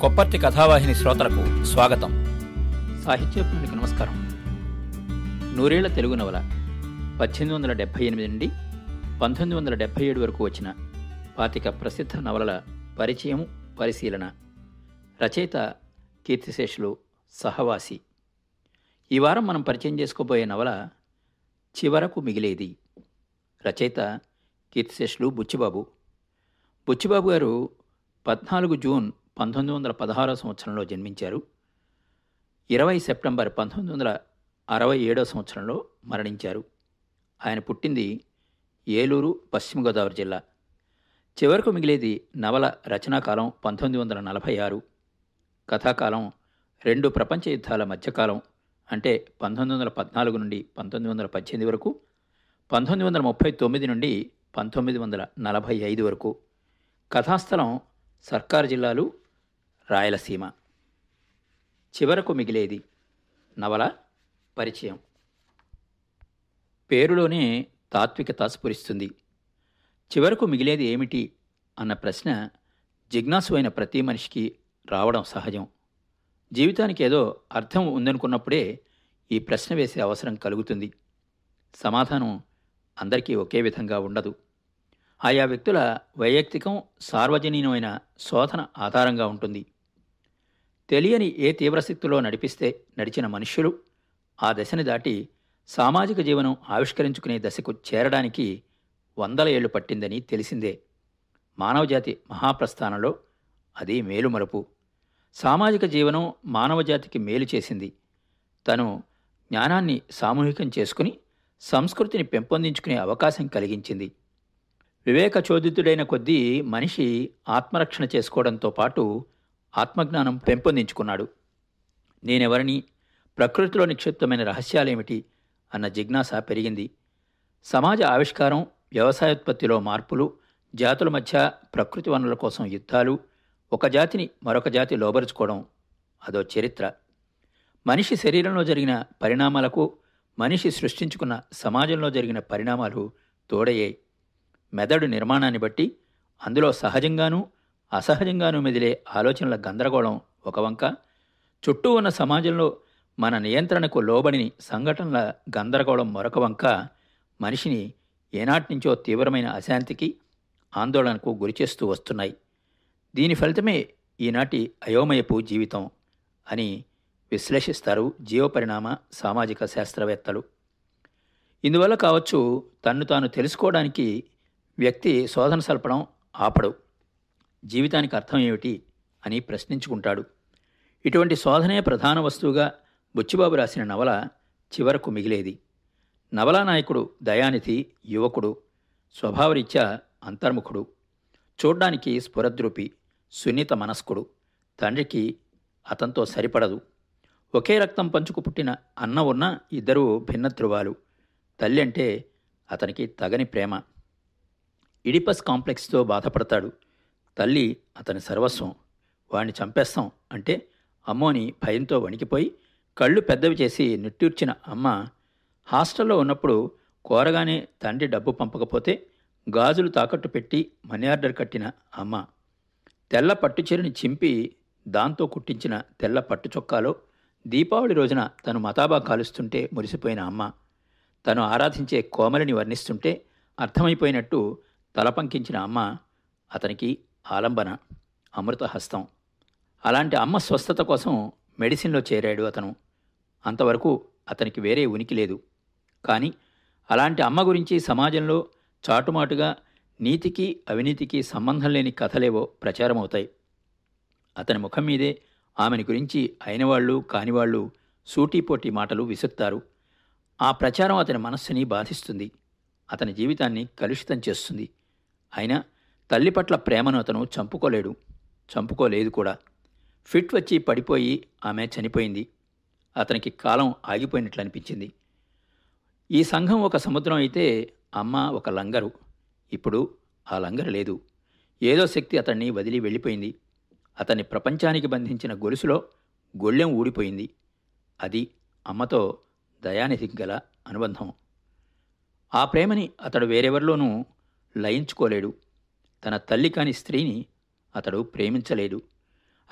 కొప్పర్తి కథావాహిని శ్రోతలకు స్వాగతం. సాహిత్యోత్మునికి నమస్కారం. నూరేళ్ళ తెలుగు నవల పద్దెనిమిది వందల డెబ్భై ఎనిమిది నుండి పంతొమ్మిది వందల డెబ్భై ఏడు వరకు వచ్చిన పాతిక ప్రసిద్ధ నవలల పరిచయం పరిశీలన. రచయిత కీర్తిశేషులు సహవాసి. ఈ వారం మనం పరిచయం చేసుకోబోయే నవల చివరకు మిగిలేది. రచయిత కీర్తిశేషులు బుచ్చిబాబు. బుచ్చిబాబు గారు పద్నాలుగు జూన్ పంతొమ్మిది వందల పదహారో సంవత్సరంలో జన్మించారు. ఇరవై సెప్టెంబర్ పంతొమ్మిది వందల అరవై ఏడో సంవత్సరంలో మరణించారు. ఆయన పుట్టింది ఏలూరు పశ్చిమ గోదావరి జిల్లా. చివరకు మిగిలేది నవల రచనాకాలం పంతొమ్మిది వందల నలభై ఆరు. కథాకాలం రెండు ప్రపంచ యుద్ధాల మధ్యకాలం అంటే పంతొమ్మిది వందల పద్నాలుగు నుండి పంతొమ్మిది వందల పద్దెనిమిది వరకు పంతొమ్మిది వందల ముప్పై తొమ్మిది నుండి పంతొమ్మిది వందల నలభై ఐదు వరకు. కథాస్థలం సర్కారు జిల్లాలు రాయలసీమ. చివరకు మిగిలేది నవల పరిచయం. పేరులోనే తాత్వికత స్ఫురిస్తుంది చివరకు మిగిలేది ఏమిటి అన్న ప్రశ్న జిజ్ఞాసు అయిన ప్రతి మనిషికి రావడం సహజం. జీవితానికి ఏదో అర్థం ఉందనుకున్నప్పుడే ఈ ప్రశ్న వేసే అవసరం కలుగుతుంది. సమాధానం అందరికీ ఒకే విధంగా ఉండదు. ఆయా వ్యక్తుల వైయక్తికం సార్వజనీనమైన శోధన ఆధారంగా ఉంటుంది. తెలియని ఏ తీవ్రశక్తిలో నడిపిస్తే నడిచిన మనుష్యులు ఆ దశని దాటి సామాజిక జీవనం ఆవిష్కరించుకునే దశకు చేరడానికి వందల ఏళ్ళు పట్టిందని తెలిసిందే. మానవజాతి మహాప్రస్థానంలో అది మేలుమలుపు. సామాజిక జీవనం మానవజాతికి మేలు చేసింది. తను జ్ఞానాన్ని సామూహికం చేసుకుని సంస్కృతిని పెంపొందించుకునే అవకాశం కలిగించింది. వివేకచోదితుడైన కొద్దీ మనిషి ఆత్మరక్షణ చేసుకోవడంతో పాటు ఆత్మజ్ఞానం పెంపొందించుకున్నాడు. నేనెవరిని? ప్రకృతిలో నిక్షిప్తమైన రహస్యాలేమిటి? అన్న జిజ్ఞాస పెరిగింది. సమాజ ఆవిష్కారం వ్యవసాయోత్పత్తిలో మార్పులు జాతుల మధ్య ప్రకృతి వనరుల కోసం యుద్ధాలు ఒక జాతిని మరొక జాతి లోబరుచుకోవడం అదో చరిత్ర. మనిషి శరీరంలో జరిగిన పరిణామాలకు మనిషి సృష్టించుకున్న సమాజంలో జరిగిన పరిణామాలు తోడయ్యాయి. మెదడు నిర్మాణాన్ని బట్టి అందులో సహజంగానూ అసహజంగాను మెదిలే ఆలోచనల గందరగోళం ఒక వంక. చుట్టూ ఉన్న సమాజంలో మన నియంత్రణకు లోబడిని సంఘటనల గందరగోళం మరొక వంక. మనిషిని ఏనాటి నుంచో తీవ్రమైన అశాంతికి ఆందోళనకు గురిచేస్తూ వస్తున్నాయి. దీని ఫలితమే ఈనాటి అయోమయపు జీవితం అని విశ్లేషిస్తారు జీవపరిణామ సామాజిక శాస్త్రవేత్తలు. ఇందువల్ల కావచ్చు తన్ను తాను తెలుసుకోవడానికి వ్యక్తి శోధన సల్పడం ఆపడు. జీవితానికి అర్థం ఏమిటి అని ప్రశ్నించుకుంటాడు. ఇటువంటి శోధనే ప్రధాన వస్తువుగా బుచ్చిబాబు రాసిన నవల చివరకు మిగిలేది. నవలా నాయకుడు దయానిధి యువకుడు స్వభావరీత్యా అంతర్ముఖుడు చూడ్డానికి స్ఫురద్రూపి సున్నిత మనస్కుడు తండ్రికి అతనితో సరిపడదు. ఒకే రక్తం పంచుకు పుట్టిన అన్న ఉన్న ఇద్దరూ భిన్న తల్లి అంటే అతనికి తగని ప్రేమ. ఇడిపస్ కాంప్లెక్స్తో బాధపడతాడు. తల్లి అతని సర్వస్వం. వాణ్ణి చంపేస్తాం అంటే అమ్మోని భయంతో వణికిపోయి కళ్ళు పెద్దవి చేసి నిట్టూర్చిన అమ్మ హాస్టల్లో ఉన్నప్పుడు కోరగానే తండ్రి డబ్బు పంపకపోతే గాజులు తాకట్టు పెట్టి మనీ ఆర్డర్ కట్టిన అమ్మ. తెల్ల పట్టుచీరని చింపి దాంతో కుట్టించిన తెల్ల పట్టు చొక్కాలో దీపావళి రోజున తను మతాబా కాలుస్తుంటే మురిసిపోయిన అమ్మ. తను ఆరాధించే కోమలిని వర్ణిస్తుంటే అర్థమైపోయినట్టు తలపంకించిన అమ్మ అతనికి ఆలంబన అమృతహస్తం అలాంటి అమ్మ స్వస్థత కోసం మెడిసిన్లో చేరాడు అతను. అంతవరకు అతనికి వేరే ఉనికి లేదు. కానీ అలాంటి అమ్మ గురించి సమాజంలో చాటుమాటుగా నీతికి అవినీతికి సంబంధం లేని కథలేవో ప్రచారమవుతాయి. అతని ముఖం మీదే ఆమెని గురించి అయినవాళ్ళు కానివాళ్ళు సూటీపోటీ మాటలు విసుక్తారు. ఆ ప్రచారం అతని మనస్సుని బాధిస్తుంది. అతని జీవితాన్ని కలుషితం చేస్తుంది. అయినా తల్లి పట్ల ప్రేమను అతను చంపుకోలేడు. చంపుకోలేదు కూడా. ఫిట్ వచ్చి పడిపోయి ఆమె చనిపోయింది. అతనికి కాలం ఆగిపోయినట్లు అనిపించింది. ఈ సంఘం ఒక సముద్రం అయితే అమ్మ ఒక లంగరు. ఇప్పుడు ఆ లంగరు లేదు. ఏదో శక్తి అతన్ని వదిలి వెళ్ళిపోయింది. అతన్ని ప్రపంచానికి బంధించిన గొలుసులో గొళ్ళెం ఊడిపోయింది. అది అమ్మతో దయానిధి గల అనుబంధం. ఆ ప్రేమని అతడు వేరెవరిలోనూ లయించుకోలేడు. తన తల్లి కాని స్త్రీని అతడు ప్రేమించలేదు.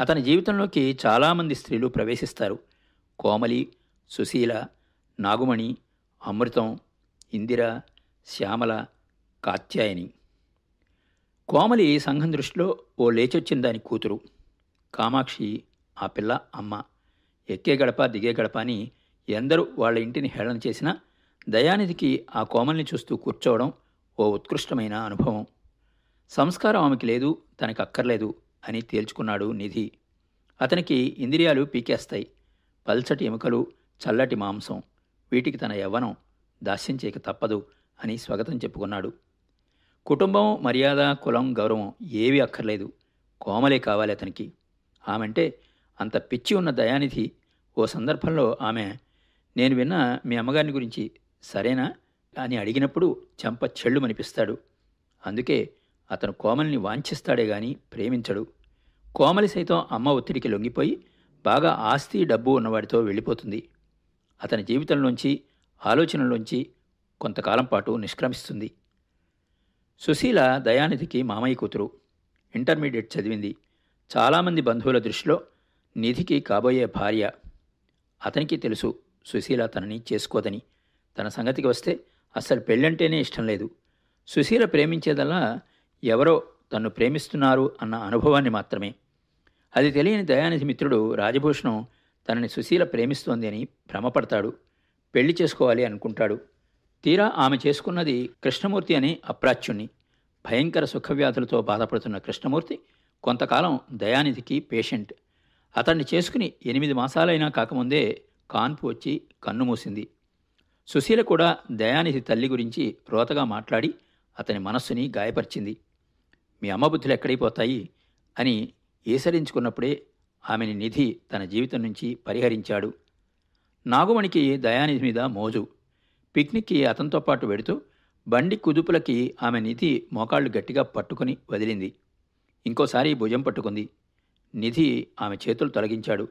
అతని జీవితంలోకి చాలామంది స్త్రీలు ప్రవేశిస్తారు. కోమలి సుశీల నాగుమణి అమృతం ఇందిర శ్యామల కాత్యాయని. కోమలి సంఘం దృష్టిలో ఓ లేచొచ్చిన దాని కూతురు. కామాక్షి ఆ పిల్ల అమ్మ. ఎక్కే గడప దిగే గడప అని ఎందరూ వాళ్ళ ఇంటిని హేళన చేసినా దయానిధికి ఆ కోమల్ని చూస్తూ కూర్చోవడం ఓ ఉత్కృష్టమైన అనుభవం. సంస్కారం ఆమెకి లేదు తనకు అక్కర్లేదు అని తేల్చుకున్నాడు నిధి. అతనికి ఇంద్రియాలు పీకేస్తాయి. పల్చటి ఎముకలు చల్లటి మాంసం. వీటికి తన యవ్వనం దాస్యం చేయక తప్పదు అని స్వాగతం చెప్పుకున్నాడు. కుటుంబం మర్యాద కులం గౌరవం ఏవీ అక్కర్లేదు. కోమలే కావాలి అతనికి. ఆమెంటే అంత పిచ్చి ఉన్న దయానిధి ఓ సందర్భంలో ఆమె నేను విన్న మీ అమ్మగారిని గురించి సరేనా అని అడిగినప్పుడు చెంప చెళ్ళు మనిపిస్తాడు అందుకే అతను కోమలిని వాంఛిస్తాడే గాని ప్రేమించడు. కోమలి సైతం అమ్మ ఒత్తిడికి లొంగిపోయి బాగా ఆస్తి డబ్బు ఉన్నవాడితో వెళ్ళిపోతుంది. అతని జీవితంలోంచి ఆలోచనలోంచి కొంతకాలం పాటు నిష్క్రమిస్తుంది. సుశీల దయానిధికి మామయ్య కూతురు. ఇంటర్మీడియట్ చదివింది. చాలామంది బంధువుల దృష్టిలో నిధికి కాబోయే భార్య. అతనికి తెలుసు సుశీల తనని చేసుకోదని. తన సంగతికి వస్తే అస్సలు పెళ్ళంటేనే ఇష్టం లేదు. సుశీల ప్రేమించేదల్లా ఎవరో తన్ను ప్రేమిస్తున్నారు అన్న అనుభవాన్ని మాత్రమే. అది తెలియని దయానిధి మిత్రుడు రాజభూషణం తనని సుశీల ప్రేమిస్తోంది అని భ్రమపడతాడు. పెళ్ళి చేసుకోవాలి అనుకుంటాడు. తీరా ఆమె చేసుకున్నది కృష్ణమూర్తి అనే అప్రాచ్యుణ్ణి. భయంకర సుఖవ్యాధులతో బాధపడుతున్న కృష్ణమూర్తి కొంతకాలం దయానిధికి పేషెంట్. అతన్ని చేసుకుని ఎనిమిది మాసాలైనా కాకముందే కాన్పు వచ్చి కన్నుమూసింది సుశీల కూడా దయానిధి తల్లి గురించి రోతగా మాట్లాడి అతని మనస్సుని గాయపరిచింది. మీ అమ్మ బుద్ధులు ఎక్కడైపోతాయి అని ఏసరించుకున్నప్పుడే ఆమెని నిధి తన జీవితం నుంచి పరిహరించాడు. నాగుమణికి దయానిధి మీద మోజు. పిక్నిక్కి అతనితో పాటు వెడుతూ బండి కుదుపులకి ఆమె నిధి మోకాళ్ళు గట్టిగా పట్టుకుని వదిలింది. ఇంకోసారి భుజం పట్టుకుంది. నిధి ఆమె చేతులు తొలగించాడు.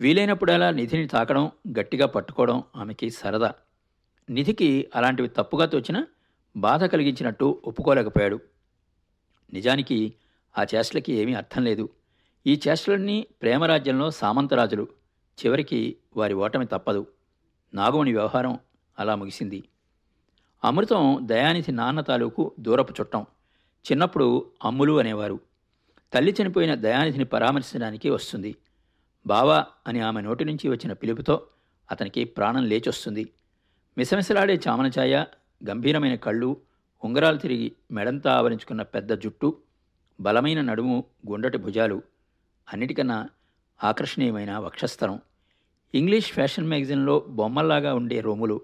వీలైనప్పుడల్లా నిధిని తాకడం గట్టిగా పట్టుకోవడం ఆమెకి సరదా. నిధికి అలాంటివి తప్పుగా తోచినా బాధ కలిగించినట్టు ఒప్పుకోలేకపోయాడు. నిజానికి ఆ చేష్టలకి ఏమీ అర్థం లేదు. ఈ చేష్టలన్నీ ప్రేమరాజ్యంలో సామంతరాజులు. చివరికి వారి ఓటమి తప్పదు. నాగమణి వ్యవహారం అలా ముగిసింది. అమృతం దయానిధి నాన్న తాలూకు దూరపు చుట్టం. చిన్నప్పుడు అమ్ములు అనేవారు. తల్లి చనిపోయిన దయానిధిని పరామర్శించడానికి వస్తుంది. బావా అని ఆమె నోటి నుంచి వచ్చిన పిలుపుతో అతనికి ప్రాణం లేచొస్తుంది. మిసమిసలాడే చామనఛాయ గంభీరమైన కళ్ళు ఉంగరాలు తిరిగి మెడంతా ఆవరించుకున్న పెద్ద జుట్టు బలమైన నడుము గుండటి భుజాలు అన్నిటికన్నా ఆకర్షణీయమైన వక్షస్థలం. ఇంగ్లీష్ ఫ్యాషన్ మ్యాగజైన్లో బొమ్మల్లాగా ఉండే రోములు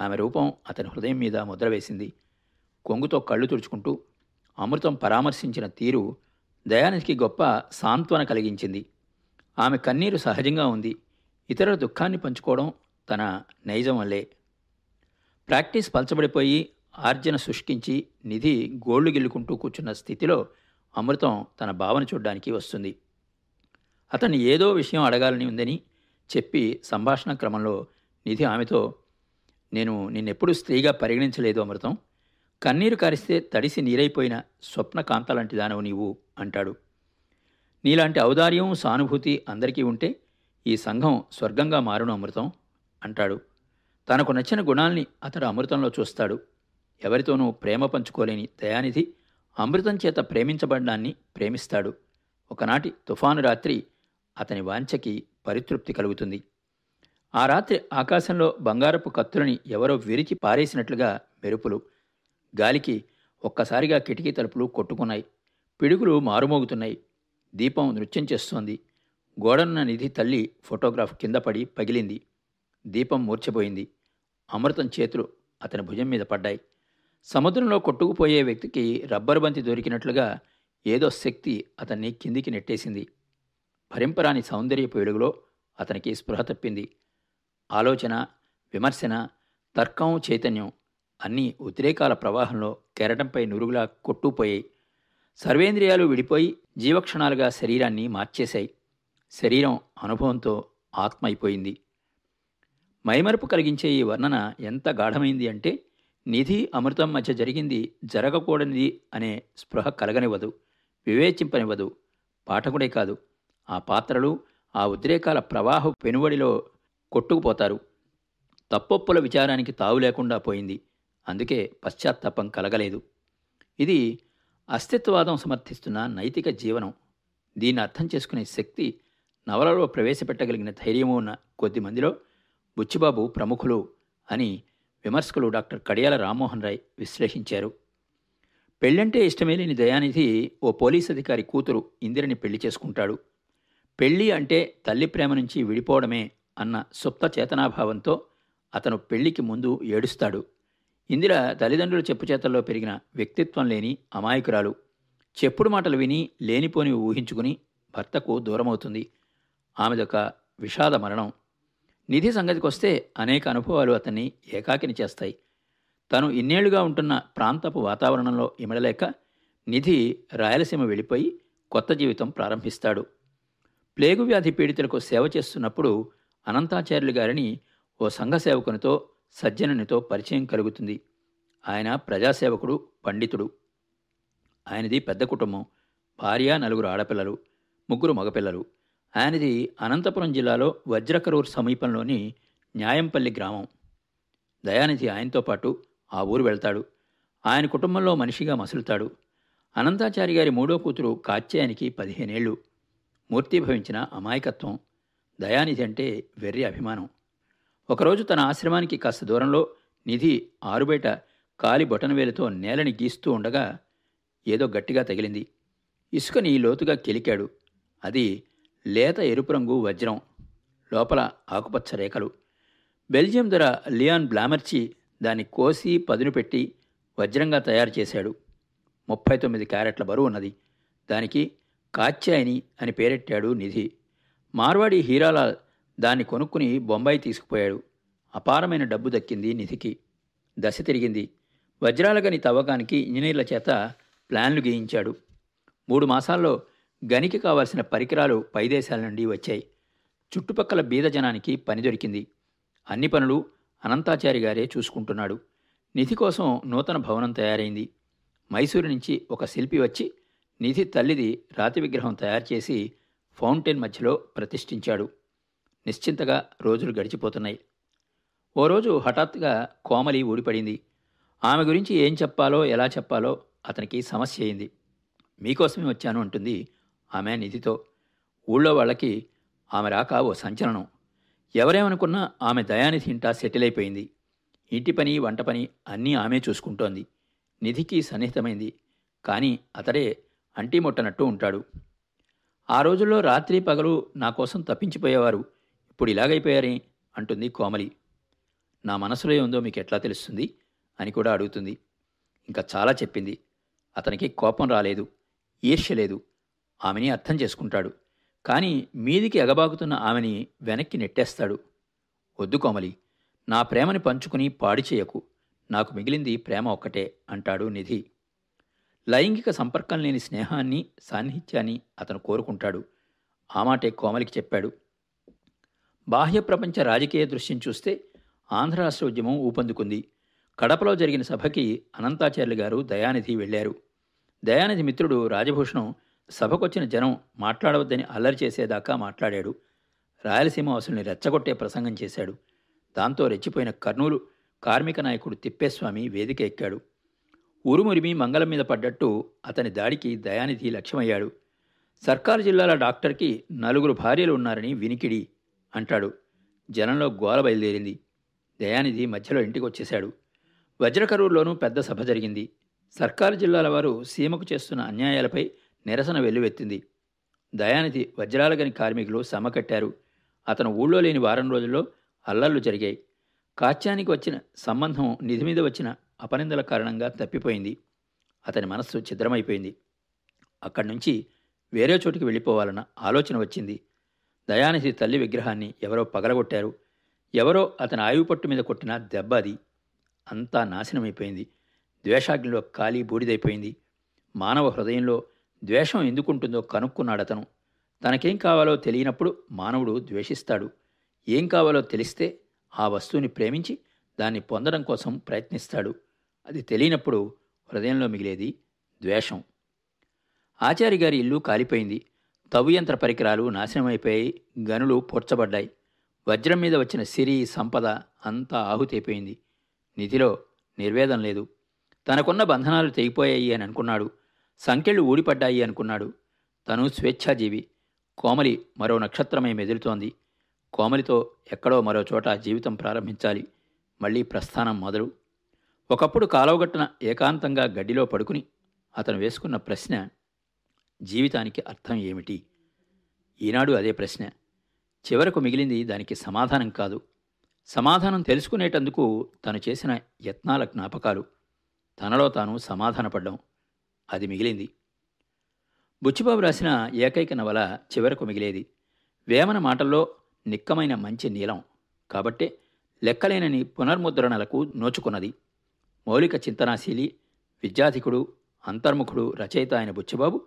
ఆమె రూపం అతని హృదయం మీద ముద్ర వేసింది. కొంగుతో కళ్ళు తుడుచుకుంటూ అమృతం పరామర్శించిన తీరు దయానికి గొప్ప సాంత్వన కలిగించింది. ఆమె కన్నీరు సహజంగా ఉంది. ఇతరుల దుఃఖాన్ని పంచుకోవడం తన నైజం వల్లే. ప్రాక్టీస్ పలచబడిపోయి ఆర్జన శుష్కించి నిధి గోళ్ళు గిల్లుకుంటూ కూర్చున్న స్థితిలో అమృతం తన భావన చూడ్డానికి వస్తుంది. అతన్ని ఏదో విషయం అడగాలని ఉందని చెప్పి సంభాషణ క్రమంలో నిధి ఆమెతో నేను నిన్నెప్పుడు స్త్రీగా పరిగణించలేదు అమృతం. కన్నీరు కారిస్తే తడిసి నీరైపోయిన స్వప్న కాంతలాంటి దానవు నీవు అంటాడు. నీలాంటి ఔదార్యం సానుభూతి అందరికీ ఉంటే ఈ సంఘం స్వర్గంగా మారును అమృతం అంటాడు. తనకు నచ్చిన గుణాల్ని అతడు అమృతంలో చూస్తాడు. ఎవరితోనూ ప్రేమ పంచుకోలేని దయానిధి అమృతం చేత ప్రేమించబడ్డాన్ని ప్రేమిస్తాడు. ఒకనాటి తుఫాను రాత్రి అతని వాంఛకి పరితృప్తి కలుగుతుంది. ఆ రాత్రి ఆకాశంలో బంగారపు కత్తులని ఎవరో విరిచి పారేసినట్లుగా మెరుపులు. గాలికి ఒక్కసారిగా కిటికీ తలుపులు కొట్టుకున్నాయి. పిడుగులు మారుమోగుతున్నాయి. దీపం నృత్యం చేస్తోంది. గోడన్న నిధి తల్లి ఫోటోగ్రాఫ్ కింద పడి పగిలింది. దీపం మూర్చపోయింది అమృతం చేతులు అతని భుజం మీద పడ్డాయి. సముద్రంలో కొట్టుకుపోయే వ్యక్తికి రబ్బరు బంతి దొరికినట్లుగా ఏదో శక్తి అతన్ని కిందికి నెట్టేసింది. భరింపరాని సౌందర్యపు వెలుగులో అతనికి స్పృహ తప్పింది. ఆలోచన విమర్శన తర్కం చైతన్యం అన్నీ ఉద్రేకాల ప్రవాహంలో కెరటంపై నురుగులా కొట్టుపోయాయి సర్వేంద్రియాలు విడిపోయి జీవక్షణాలుగా శరీరాన్ని మార్చేశాయి. శరీరం అనుభవంతో ఆత్మ అయిపోయింది మైమరుపు కలిగించే ఈ వర్ణన ఎంత గాఢమైంది అంటే నిధి అమృతం మధ్య జరిగింది జరగకూడనిది అనే స్పృహ కలగనివ్వదు వివేచింపనివ్వదు పాఠకుడే కాదు. ఆ పాత్రలు ఆ ఉద్రేకాల ప్రవాహ పెనువడిలో కొట్టుకుపోతారు. తప్పొప్పుల విచారానికి తావు లేకుండా పోయింది. అందుకే పశ్చాత్తాపం కలగలేదు. ఇది అస్తిత్వవాదం సమర్థిస్తున్న నైతిక జీవనం. దీన్ని అర్థం చేసుకునే శక్తి నవలలో ప్రవేశపెట్టగలిగిన ధైర్యము ఉన్న కొద్ది మందిలో బుచ్చిబాబు ప్రముఖులు అని విమర్శకులు డాక్టర్ కడియాల రామ్మోహన్ రాయ్ విశ్లేషించారు. పెళ్ళంటే ఇష్టమే లేని దయానిధి ఓ పోలీస్ అధికారి కూతురు ఇందిరని పెళ్ళి చేసుకుంటాడు. పెళ్ళి అంటే తల్లి ప్రేమ నుంచి విడిపోవడమే అన్న సుప్త చేతనాభావంతో అతను పెళ్ళికి ముందు ఏడుస్తాడు. ఇందిర తల్లిదండ్రుల చెప్పుచేతల్లో పెరిగిన వ్యక్తిత్వం లేని అమాయకురాలు. చెప్పుడు మాటలు విని లేనిపోని ఊహించుకుని భర్తకు దూరమవుతుంది. ఆమెదొక విషాద మరణం. నిధి సంగతికొస్తే అనేక అనుభవాలు అతన్ని ఏకాకిని చేస్తాయి. తను ఇన్నేళ్ళుగా ఉంటున్న ప్రాంతపు వాతావరణంలో ఇమడలేక నిధి రాయలసీమ వెళ్ళిపోయి కొత్త జీవితం ప్రారంభిస్తాడు. ప్లేగు వ్యాధి పీడితులకు సేవ చేస్తున్నప్పుడు అనంతాచార్యులు గారిని ఓ సంఘ సేవకునితో సజ్జనునితో పరిచయం కలుగుతుంది. ఆయన ప్రజాసేవకుడు పండితుడు. ఆయనది పెద్ద కుటుంబం. భార్య నలుగురు ఆడపిల్లలు ముగ్గురు మగపిల్లలు. ఆయనది అనంతపురం జిల్లాలో వజ్రకరూర్ సమీపంలోని న్యాయంపల్లి గ్రామం. దయానిధి ఆయనతో పాటు ఆ ఊరు వెళ్తాడు. ఆయన కుటుంబంలో మనిషిగా మసులుతాడు. అనంతాచారి గారి మూడో కూతురు కాత్యాయనికి పదిహేనేళ్ళు. మూర్తిభవించిన అమాయకత్వం దయానిధి అంటే వెర్రి అభిమానం. ఒకరోజు తన ఆశ్రమానికి కాస్త దూరంలో నిధి ఆరుబయట కాలి బొటనవేలుతో నేలని గీస్తూ ఉండగా ఏదో గట్టిగా తగిలింది. ఇసుకని లోతుగా కెలికాడు. అది లేత ఎరుపు రంగు వజ్రం లోపల ఆకుపచ్చ రేఖలు. బెల్జియం ధర లియాన్ బ్లామర్చి దాన్ని కోసి పదును పెట్టి వజ్రంగా తయారు చేశాడు. ముప్పై తొమ్మిది క్యారెట్ల బరువు ఉన్నది. దానికి కాత్యాయని అని పేరెట్టాడు నిధి. మార్వాడి హీరాలాల్ దాన్ని కొనుక్కుని బొంబాయి తీసుకుపోయాడు. అపారమైన డబ్బు దక్కింది నిధికి. దశ తిరిగింది. వజ్రాలగని తవ్వకానికి ఇంజనీర్ల చేత ప్లాన్లు గీయించాడు. మూడు మాసాల్లో గనికి కావాల్సిన పరికరాలు పైదేశాల నుండి వచ్చాయి. చుట్టుపక్కల బీద జనానికి పని దొరికింది. అన్ని పనులు అనంతాచారి గారే చూసుకుంటున్నాడు. నిధి కోసం నూతన భవనం తయారైంది. మైసూరు నుంచి ఒక శిల్పి వచ్చి నిధి తల్లిది రాతి విగ్రహం తయారు చేసి ఫౌంటైన్ మధ్యలో ప్రతిష్ఠించాడు. నిశ్చింతగా రోజులు గడిచిపోతున్నాయి. ఓ రోజు హఠాత్తుగా కోమలి ఊడిపడింది. ఆమె గురించి ఏం చెప్పాలో ఎలా చెప్పాలో అతనికి సమస్య అయింది. మీకోసమే వచ్చాను అంటుంది ఆమె నిధితో ఊళ్ళో వాళ్ళకి ఆమె రాక ఓ సంచలనం. ఎవరేమనుకున్నా ఆమె దయానిధి ఇంటా సెటిల్ అయిపోయింది. ఇంటి పని వంట పని అన్నీ ఆమె చూసుకుంటోంది. నిధికి సన్నిహితమైంది. కానీ అతడే అంటిముట్టనట్టు ఉంటాడు. ఆ రోజుల్లో రాత్రి పగలు నా కోసం తప్పించిపోయేవారు. ఇప్పుడు ఇలాగైపోయారే అంటుంది కోమలి. నా మనసులో ఉందో మీకు ఎట్లా తెలుస్తుంది? అని కూడా అడుగుతుంది. ఇంకా చాలా చెప్పింది. అతనికి కోపం రాలేదు. ఈర్ష్య లేదు. ఆమెని అర్థం చేసుకుంటాడు. కానీ మీదికి ఎగబాగుతున్న ఆమెని వెనక్కి నెట్టేస్తాడు. వద్దు కోమలి నా ప్రేమని పంచుకుని పాడి చేయకు. నాకు మిగిలింది ప్రేమ ఒక్కటే అంటాడు నిధి. లైంగిక సంపర్కం లేని స్నేహాన్ని సాన్నిహిత్యాన్ని అతను కోరుకుంటాడు. ఆ మాటే కోమలికి చెప్పాడు. బాహ్య ప్రపంచ రాజకీయ దృశ్యం చూస్తే ఆంధ్ర రాష్ట్ర ఉద్యమం ఊపందుకుంది. కడపలో జరిగిన సభకి అనంతాచార్యులు గారు దయానిధి వెళ్ళారు. దయానిధి మిత్రుడు రాజభూషణం సభకొచ్చిన జనం మాట్లాడవద్దని అల్లరి చేసేదాకా మాట్లాడాడు. రాయలసీమ వాసుల్ని రెచ్చగొట్టే ప్రసంగం చేశాడు. దాంతో రెచ్చిపోయిన కర్నూలు కార్మిక నాయకుడు తిప్పేస్వామి వేదిక ఎక్కాడు. ఉరుమురిమి మంగళం మీద పడ్డట్టు అతని దాడికి దయానిధి లక్ష్యమయ్యాడు. సర్కారు జిల్లాల డాక్టర్కి నలుగురు భార్యలు ఉన్నారని వినికిడి అంటాడు. జనంలో గోల బయలుదేరింది. దయానిధి మధ్యలో ఇంటికి వచ్చేశాడు వజ్రకరూరులోనూ పెద్ద సభ జరిగింది. సర్కారు జిల్లాల వారు సీమకు చేస్తున్న అన్యాయాలపై నిరసన వెల్లువెత్తింది. దయానిధి వజ్రాలగని కార్మికులు సమకట్టారు కట్టారు. అతను ఊళ్ళో లేని వారం రోజుల్లో అల్లర్లు జరిగాయి. కాత్యానికి వచ్చిన సంబంధం నిధి మీద వచ్చిన అపనిందల కారణంగా తప్పిపోయింది. అతని మనస్సు ఛిద్రమైపోయింది. అక్కడి నుంచి వేరే చోటికి వెళ్ళిపోవాలన్న ఆలోచన వచ్చింది. దయానిధి తల్లి విగ్రహాన్ని ఎవరో పగలగొట్టారు. ఎవరో అతని ఆయువు పట్టు మీద కొట్టిన దెబ్బ అది. అంతా నాశనమైపోయింది. ద్వేషాగ్నిలో ఖాళీ బూడిదైపోయింది. మానవ హృదయంలో ద్వేషం ఎందుకుంటుందో కనుక్కున్నాడు అతను తనకేం కావాలో తెలియనప్పుడు మానవుడు ద్వేషిస్తాడు. ఏం కావాలో తెలిస్తే ఆ వస్తువుని ప్రేమించి దాన్ని పొందడం కోసం ప్రయత్నిస్తాడు. అది తెలియనప్పుడు హృదయంలో మిగిలేది ద్వేషం. ఆచారి గారి ఇల్లు కాలిపోయింది. తవ్యంత్ర పరికరాలు నాశనమైపోయి గనులు పూడ్చబడ్డాయి. వజ్రం మీద వచ్చిన సిరి సంపద అంతా ఆహుతైపోయింది. నిధిలో నిర్వేదం లేదు. తనకున్న బంధనాలు తెగిపోయాయి అని అనుకున్నాడు. సంఖ్యలు ఊడిపడ్డాయి అనుకున్నాడు. తను స్వేచ్ఛాజీవి. కోమలి మరో నక్షత్రమై మెదులుతోంది. కోమలితో ఎక్కడో మరో చోట జీవితం ప్రారంభించాలి. మళ్ళీ ప్రస్థానం మొదలు ఒకప్పుడు కాలవగట్టున ఏకాంతంగా గడ్డిలో పడుకుని అతను వేసుకున్న ప్రశ్న జీవితానికి అర్థం ఏమిటి? ఈనాడు అదే ప్రశ్న. చివరకు మిగిలింది దానికి సమాధానం కాదు. సమాధానం తెలుసుకునేటందుకు తను చేసిన యత్నాల జ్ఞాపకాలు. తనలో తాను సమాధానపడ్డం. అది మిగిలింది. బుచ్చిబాబు రాసిన ఏకైక నవల చివరకు మిగిలేది. వేమన మాటల్లో నిక్కమైన మంచి నీలం. కాబట్టే లెక్కలేనని పునర్ముద్రణలకు నోచుకున్నది. మౌలిక చింతనాశీలి విద్యాధికుడు అంతర్ముఖుడు రచయిత అయిన బుచ్చిబాబు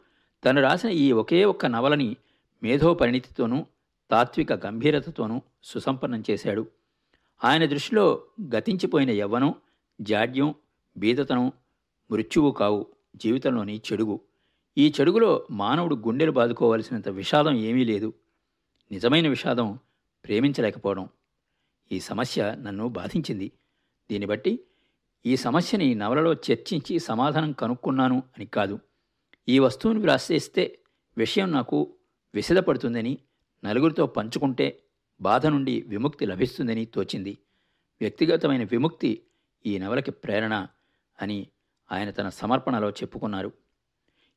తను రాసిన ఈ ఒకే ఒక్క నవలని మేధో పరిణితితోనూ తాత్విక గంభీరతతోనూ సుసంపన్నం చేశాడు. ఆయన దృష్టిలో గతించిపోయిన యవ్వనం జాడ్యం బీదతనం మృత్యువు కావు. జీవితంలోని చెడుగు. ఈ చెడుగులో మానవుడు గుండెలు బాదుకోవలసినంత విషాదం ఏమీ లేదు. నిజమైన విషాదం ప్రేమించలేకపోవడం. ఈ సమస్య నన్ను బాధించింది. దీన్ని బట్టి ఈ సమస్యని నవలలో చర్చించి సమాధానం కనుక్కున్నాను అని కాదు. ఈ వస్తువుని వ్రాసేస్తే విషయం నాకు విసిదపడుతుందని నలుగురితో పంచుకుంటే బాధ నుండి విముక్తి లభిస్తుందని తోచింది. వ్యక్తిగతమైన విముక్తి ఈ నవలకి ప్రేరణ అని ఆయన తన సమర్పణలో చెప్పుకున్నారు.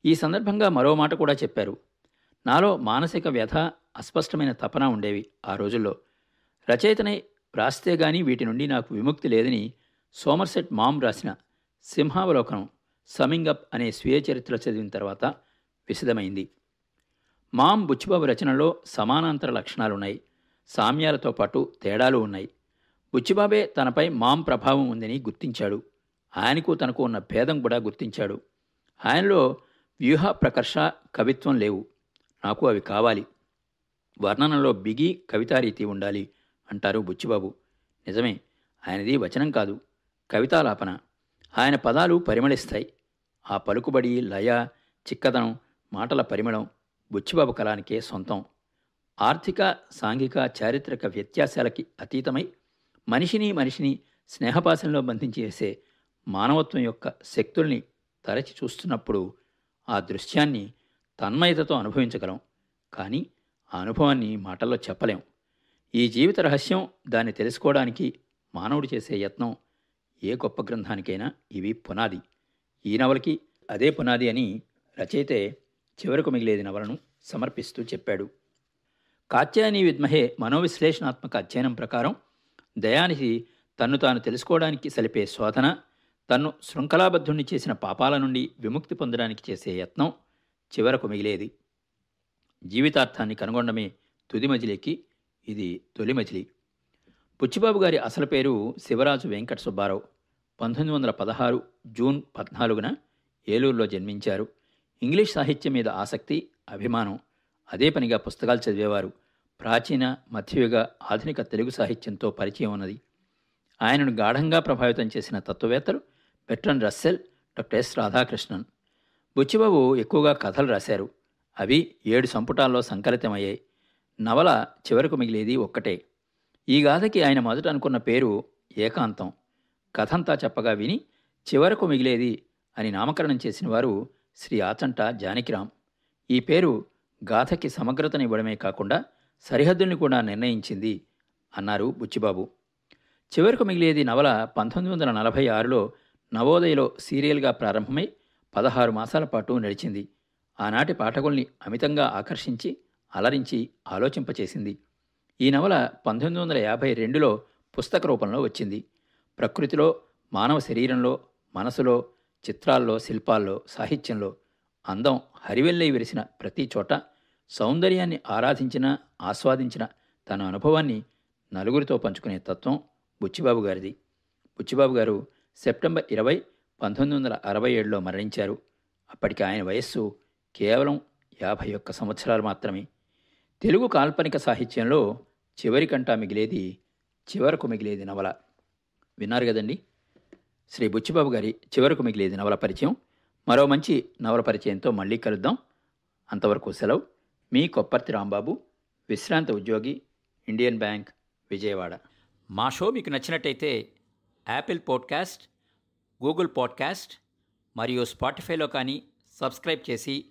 ఈ సందర్భంగా మరో మాట కూడా చెప్పారు. నాలో మానసిక వ్యధ అస్పష్టమైన తపన ఉండేవి ఆ రోజుల్లో. రచయితనే వ్రాస్తే గాని వీటి నుండి నాకు విముక్తి లేదని సోమర్సెట్ మామ్ రాసిన సింహావలోకనం సమింగ్ అప్ అనే స్వీయ చరిత్ర చదివిన తర్వాత విశదమైంది. మామ్ బుచ్చిబాబు రచనలో సమానాంతర లక్షణాలున్నాయి. సామ్యాలతో పాటు తేడాలు ఉన్నాయి. బుచ్చిబాబే తనపై మామ్ ప్రభావం ఉందని గుర్తించాడు. ఆయనకు తనకు ఉన్న భేదం కూడా గుర్తించాడు. ఆయనలో వ్యూహ ప్రకర్ష కవిత్వం లేవు. నాకు అవి కావాలి. వర్ణనలో బిగి కవితారీతి ఉండాలి అంటారు బుచ్చిబాబు. నిజమే ఆయనది వచనం కాదు కవితాలాపన. ఆయన పదాలు పరిమళిస్తాయి. ఆ పలుకుబడి లయ చిక్కదనం మాటల పరిమళం బుచ్చిబాబు కళానికే సొంతం. ఆర్థిక సాంఘిక చారిత్రక వ్యత్యాసాలకి అతీతమై మనిషిని మనిషిని స్నేహపాసంలో బంధించేసే మానవత్వం యొక్క శక్తుల్ని తరచి చూస్తున్నప్పుడు ఆ దృశ్యాన్ని తన్మయతతో అనుభవించగలం. కానీ ఆ అనుభవాన్ని మాటల్లో చెప్పలేం. ఈ జీవిత రహస్యం దాన్ని తెలుసుకోవడానికి మానవుడు చేసే యత్నం ఏ గొప్ప గ్రంథానికైనా ఇవి పునాది. ఈ నవలకి అదే పునాది అని రచయితే చివరకు మిగిలేది నవలను సమర్పిస్తూ చెప్పాడు. కాత్యాయని విద్మహే మనోవిశ్లేషణాత్మక అధ్యయనం ప్రకారం దయానిధి తన్ను తాను తెలుసుకోవడానికి సలిపే శోధన తన్ను శృంఖలాబద్ధుణ్ణి చేసిన పాపాల నుండి విముక్తి పొందడానికి చేసే యత్నం చివరకు మిగిలేది. జీవితార్థాన్ని కనుగొనడమే తుది మజిలీకి ఇది తొలి మజిలీ పుచ్చిబాబు గారి అసలు పేరు శివరాజు వెంకట సుబ్బారావు. పంతొమ్మిది వందల పదహారు జూన్ పద్నాలుగున ఏలూరులో జన్మించారు. ఇంగ్లీష్ సాహిత్యం మీద ఆసక్తి అభిమానం అదే పనిగా పుస్తకాలు చదివేవారు. ప్రాచీన మధ్యయుగ ఆధునిక తెలుగు సాహిత్యంతో పరిచయం ఉన్నది. ఆయనను గాఢంగా ప్రభావితం చేసిన తత్వవేత్తలు Bertrand Russell doctor S Radhakrishnan. Buchibabu ఎక్కువగా కథలు రాశారు. అవి ఏడు సంపుటాల్లో సంకలితమయ్యాయి. నవల చివరకు మిగిలేది ఒక్కటే. ఈ గాథకి ఆయన మొదట అనుకున్న పేరు ఏకాంతం. కథంతా చెప్పగా విని చివరకు మిగిలేది అని నామకరణం చేసిన వారు శ్రీ ఆచంట జానకిరాం ఈ పేరు గాథకి సమగ్రతనివ్వడమే కాకుండా సరిహద్దుల్ని కూడా నిర్ణయించింది అన్నారు బుచ్చిబాబు. చివరకు మిగిలేది నవల పంతొమ్మిది వందల నలభై ఆరులో నవోదయలో సీరియల్గా ప్రారంభమై పదహారు మాసాల పాటు నడిచింది. ఆనాటి పాఠకుల్ని అమితంగా ఆకర్షించి అలరించి ఆలోచింపచేసింది. ఈ నవల పంతొమ్మిది వందల యాభై రెండులో పుస్తక రూపంలో వచ్చింది. ప్రకృతిలో మానవ శరీరంలో మనసులో చిత్రాల్లో శిల్పాల్లో సాహిత్యంలో అందం హరివెల్లై విరిసిన ప్రతి చోట సౌందర్యాన్ని ఆరాధించిన ఆస్వాదించిన తన అనుభవాన్ని నలుగురితో పంచుకునే తత్వం బుచ్చిబాబు గారిది. బుచ్చిబాబు గారు సెప్టెంబర్ ఇరవై పంతొమ్మిది వందల అరవై ఏడులో మరణించారు. అప్పటికి ఆయన వయస్సు కేవలం యాభై ఒక్క సంవత్సరాలు మాత్రమే. తెలుగు కాల్పనిక సాహిత్యంలో చివరికంటా మిగిలేది చివరకు మిగిలేది నవల. విన్నారు కదండి? శ్రీ బుచ్చిబాబు గారి చివరకు మిగిలేది నవల పరిచయం. మరో మంచి నవల పరిచయంతో మళ్ళీ కలుద్దాం. అంతవరకు సెలవు. మీ కొప్పర్తి రాంబాబు విశ్రాంత ఉద్యోగి ఇండియన్ బ్యాంక్ విజయవాడ. మా షో మీకు నచ్చినట్టయితే యాపిల్ పాడ్కాస్ట్ గూగుల్ పాడ్కాస్ట్ మరియు స్పాటిఫైలో కానీ సబ్స్క్రైబ్ చేసి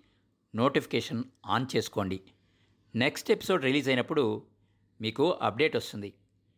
నోటిఫికేషన్ ఆన్ చేసుకోండి. నెక్స్ట్ ఎపిసోడ్ రిలీజ్ అయినప్పుడు మీకు అప్డేట్ వస్తుంది.